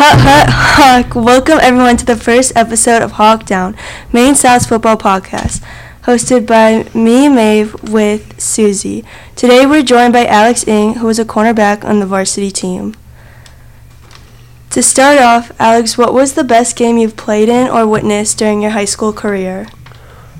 Hut Hut Hawk. Welcome everyone to the first episode of Hawk Down, Maine South's football podcast, hosted by me, Maeve, with Susie. Today we're joined by Alex Eng, who is a cornerback on the varsity team. To start off, Alex, what was the best game you've played in or witnessed during your high school career?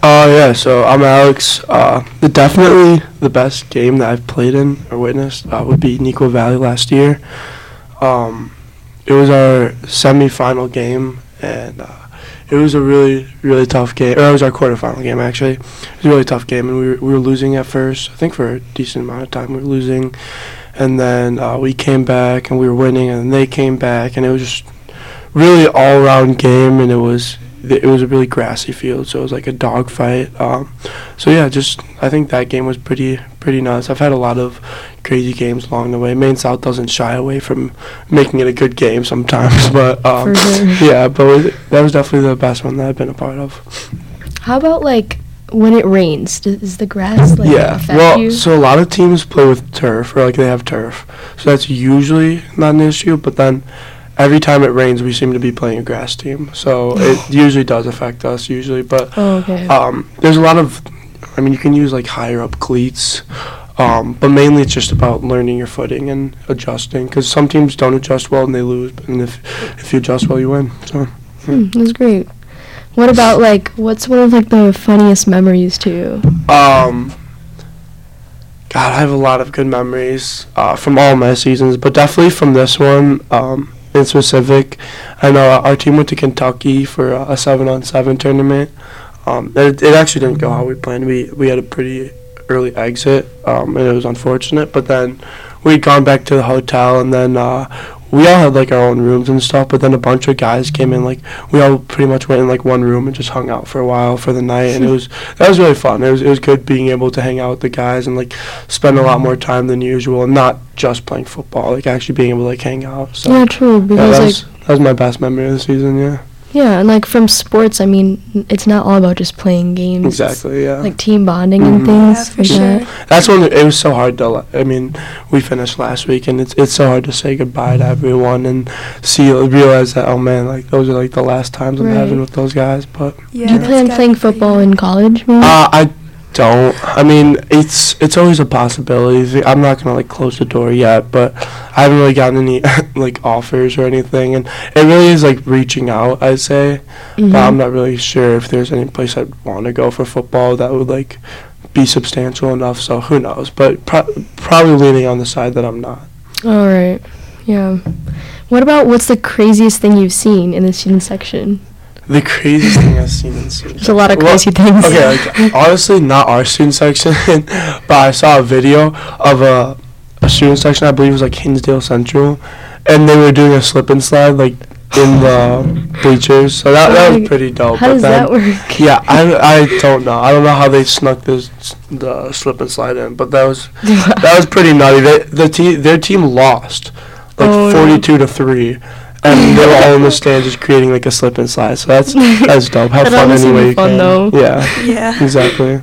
Uh, yeah, so I'm Alex. Uh, the, definitely the best game that I've played in or witnessed uh, would be Neuqua Valley last year. Um, it was our semifinal game, and uh, it was a really, really tough game. Or it was our quarterfinal game, actually. It was a really tough game, and we were, we were losing at first. I think for a decent amount of time we were losing. And then uh, we came back, and we were winning, and they came back, and it was just really all-around game, and it was it was a really grassy field, so it was like a dogfight. Um, so yeah, just I think that game was pretty pretty nuts. I've had a lot of crazy games along the way. Maine South doesn't shy away from making it a good game sometimes, but um, sure. yeah, but that was definitely the best one that I've been a part of. How about like when it rains? Does the grass like yeah, affect well, you? so a lot of teams play with turf, or like they have turf, so that's usually not an issue. But then every time it rains, we seem to be playing a grass team, so it usually does affect us usually. But oh, okay. um, there's a lot of, I mean, you can use like higher up cleats, um, but mainly it's just about learning your footing and adjusting. Because some teams don't adjust well and they lose, and if if you adjust well, you win. So. Hmm, that's great. What about like what's one of like the funniest memories to you? Um, God, I have a lot of good memories uh, from all my seasons, but definitely from this one. Um, in specific. I know our team went to Kentucky for a seven-on-seven tournament. Um, it, it actually didn't go how we planned. We we had a pretty early exit, um, and it was unfortunate. But then we'd gone back to the hotel, and then uh, we all had like our own rooms and stuff. But then a bunch of guys came in. Like we all pretty much went in like one room and just hung out for a while for the night, and it was that was really fun. It was it was good being able to hang out with the guys and like spend a lot more time than usual, and not just playing football. Like actually being able to like hang out. So yeah, true. yeah, that like was that was my best memory of the season. Yeah, yeah, and like from sports, I mean, it's not all about just playing games. It's, exactly. Yeah. Like team bonding Mhm. and things. Yeah, for like sure. that. That's when it was so hard to. le- I mean, we finished last week, and it's it's so hard to say goodbye to everyone and see realize that oh man, like those are like the last times I'm having with those guys. But Yeah, Do you plan on playing football in college? Maybe? uh, I don't. I mean, it's it's always a possibility. I'm not gonna like close the door yet, but I haven't really gotten any like offers or anything, and it really is like reaching out. I'd say. Mhm. but I'm not really sure if there's any place I'd want to go for football that would like be substantial enough. So who knows? But pro- probably leaning on the side that I'm not. All right. Yeah. What about what's the craziest thing you've seen in the student section? The craziest thing I've seen in student. There's a lot of Well, crazy things. Okay, like honestly, not our student section, but I saw a video of a, a student section. I believe it was like Hinsdale Central, and they were doing a slip and slide like in the bleachers. So that, that oh was pretty dope. How but does then, that work? Yeah, I, I don't know. I don't know how they snuck this the slip and slide in, but that was that was pretty nutty. They, the te- their team lost like Oh, no. 42 to 3 and they were all in the stands just creating like a slip and slide. So that's that's dope. Have That fun almost any would way be you fun, can. though. Yeah. Yeah. Exactly.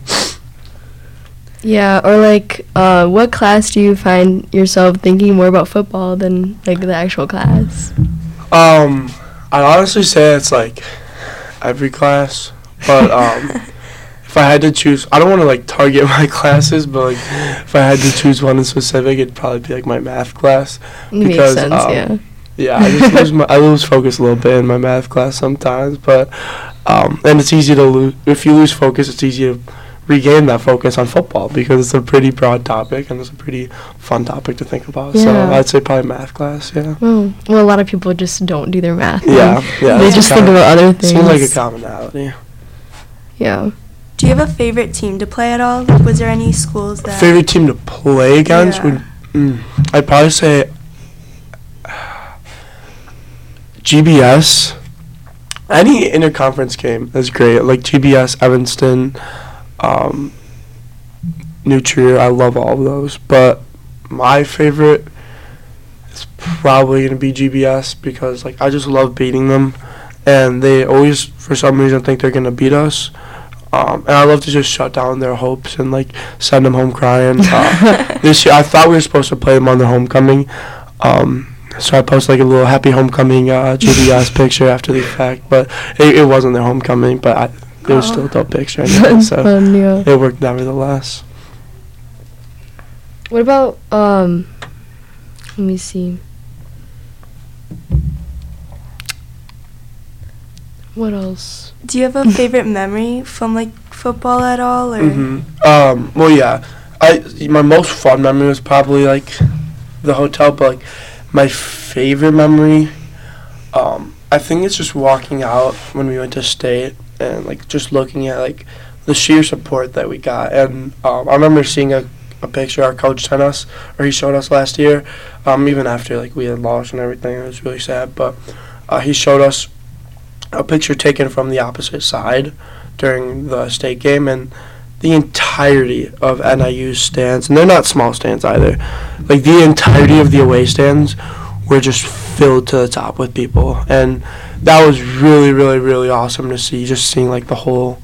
Yeah, or like, uh, what class do you find yourself thinking more about football than like the actual class? Um, I'd honestly say it's like every class, but um, if I had to choose, I don't want to like target my classes, but like if I had to choose one in specific, it'd probably be like my math class. Makes Because, sense, um, yeah. Yeah, I just lose my I lose focus a little bit in my math class sometimes, but um, and it's easy to lose if you lose focus. It's easy to regain that focus on football because it's a pretty broad topic and it's a pretty fun topic to think about. So I'd say probably math class. Yeah. Oh, well, a lot of people just don't do their math. Yeah, yeah. They just think com- about other things. Seems like a commonality. Yeah. Do you have a favorite team to play at all? Like, was there any schools that Favorite team to play against Yeah. would mm, I'd probably say GBS. Any interconference game is great. Like GBS, Evanston, um, New Trier. I love all of those, but my favorite is probably gonna be GBS because like I just love beating them, and they always for some reason think they're gonna beat us. Um, and I love to just shut down their hopes and like send them home crying. Uh, this year, I thought we were supposed to play them on their homecoming, um, so I posted like a little happy homecoming uh, GBS picture after the fact, but it, it wasn't their homecoming, but I, it was still a dope picture. Anyway, so fun, yeah. it worked nevertheless. What about um? Let me see. What else? Do you have a favorite memory from like football at all, or hmm Um, well, yeah. I my most fun memory was probably like the hotel, but like my favorite memory, um, I think it's just walking out when we went to state and like just looking at like the sheer support that we got. And um, I remember seeing a, a picture our coach sent us or he showed us last year, um, even after like we had lost and everything. It was really sad, but uh, he showed us a picture taken from the opposite side during the state game and the entirety of NIU's stands, and they're not small stands either. Like the entirety of the away stands were just filled to the top with people, and that was really, really, really awesome to see. Just seeing like the whole,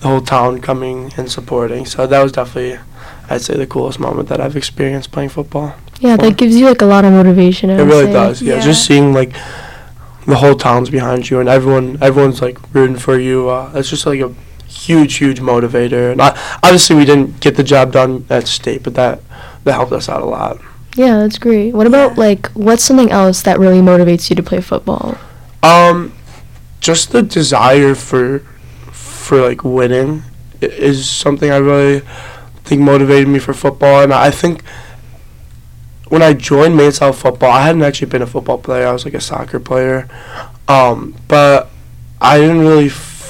the whole town coming and supporting. So that was definitely, I'd say, the coolest moment that I've experienced playing football. Yeah, that gives you like a lot of motivation. I It would really say. does. Yeah. Yeah. just seeing like the whole town's behind you, and everyone, everyone's like rooting for you. Uh, it's just like a huge, huge motivator. And I, obviously, we didn't get the job done at state, but that that helped us out a lot. Yeah, that's great. What about like what's something else that really motivates you to play football? Um, just the desire for for like winning is something I really think motivated me for football, and I think when I joined Maine South football, I hadn't actually been a football player. I was like a soccer player, um, but I didn't really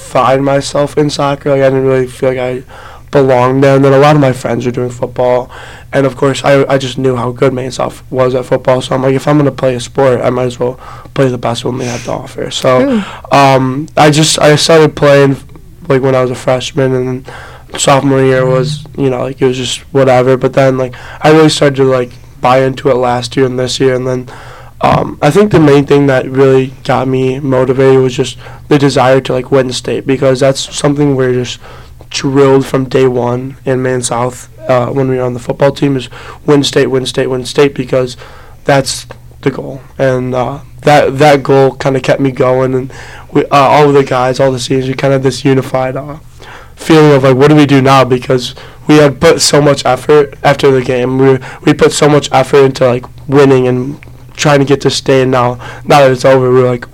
find myself in soccer. Like I didn't really feel like I belonged there. And then a lot of my friends were doing football, and of course I I just knew how good Maine South was at football. So I'm like, if I'm gonna play a sport, I might as well play the best one they have to offer. So um, I just I started playing like when I was a freshman and sophomore year was you know like it was just whatever. But then like I really started to like buy into it last year and this year, and then um, I think the main thing that really got me motivated was just the desire to like win state because that's something we're just drilled from day one in Maine South uh, when we were on the football team is win state, win state, win state because that's the goal and uh, that that goal kind of kept me going and we uh, all of the guys, all the seniors, we kind of this unified uh, feeling of like what do we do now because we had put so much effort after the game. We we put so much effort into like winning and trying to get to stay. And now now that it's over, we're like,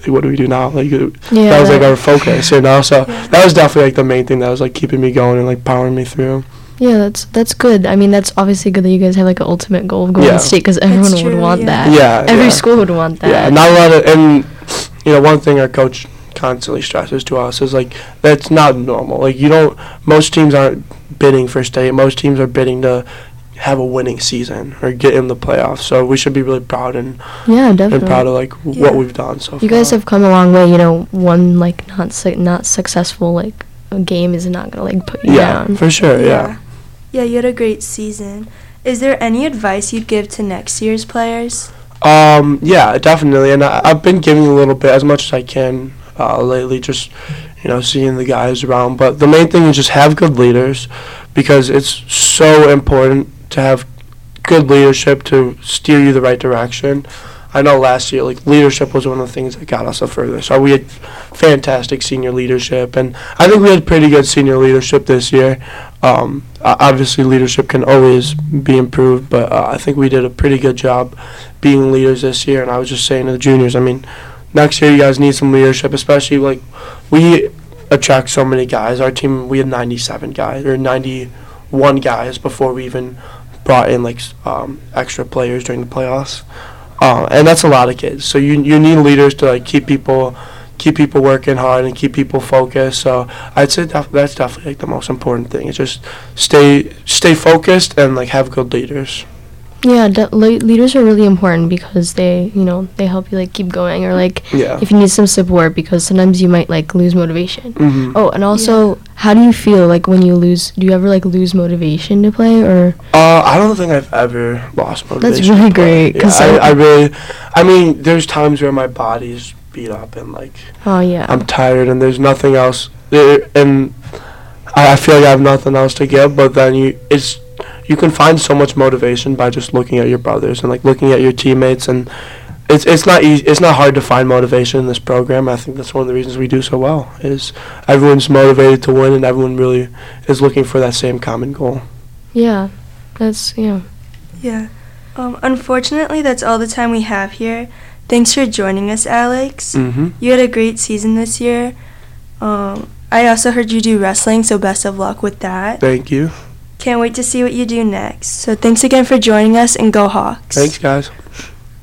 like, what do we do now? Like Yeah. that was like our focus, you know. So Yeah. that was definitely like the main thing that was like keeping me going and like powering me through. Yeah, that's that's good. I mean, that's obviously good that you guys have like an ultimate goal of going Yeah. to state because everyone would want yeah. that. Yeah, Every yeah. school would want that. Yeah, not a lot of, and you know, one thing our coach constantly stresses to us is like that's not normal. Like you don't, most teams aren't bidding for state. Most teams are bidding to have a winning season or get in the playoffs. So we should be really proud and, yeah, definitely and definitely. proud of like Yeah. what we've done so you far. guys have come a long way. You know, one like not su- not successful like a game is not gonna like put you yeah, down. for sure. Yeah. Yeah, you had a great season. Is there any advice you'd give to next year's players? Um, yeah, definitely, and I, I've been giving a little bit as much as I can uh, lately, just you know, seeing the guys around. But the main thing is just have good leaders, because it's so important to have good leadership to steer you the right direction. I know last year, like leadership was one of the things that got us the furthest. So we had fantastic senior leadership, and I think we had pretty good senior leadership this year. Um, obviously, leadership can always be improved, but uh, I think we did a pretty good job being leaders this year. And I was just saying to the juniors, I mean, next year you guys need some leadership, especially like we attract so many guys. Our team, we had 97 guys or 91 guys before we even brought in like um, extra players during the playoffs, uh, and that's a lot of kids. So you you need leaders to like keep people keep people working hard and keep people focused. So I'd say def- that's definitely like the most important thing. Is just stay stay focused and like have good leaders. Yeah, de- le- leaders are really important because they, you know, they help you like keep going or like Yeah. if you need some support because sometimes you might like lose motivation. hmm Oh, and also, how do you feel like when you lose? Do you ever like lose motivation to play or? Uh, I don't think I've ever lost motivation. That's really great, Yeah, I, I- really, I mean, there's times where my body's beat up and like Oh yeah. I'm tired and there's nothing else, there, and I, I feel like I have nothing else to give. But then you, it's you can find so much motivation by just looking at your brothers and like looking at your teammates and it's it's not easy, it's not hard to find motivation in this program. I think that's one of the reasons we do so well is everyone's motivated to win and everyone really is looking for that same common goal. Yeah, that's yeah. Yeah. Um, unfortunately, that's all the time we have here. Thanks for joining us, Alex. Mhm. You had a great season this year. Um, I also heard you do wrestling, so best of luck with that. Thank you. Can't wait to see what you do next. So thanks again for joining us and go Hawks. Thanks guys.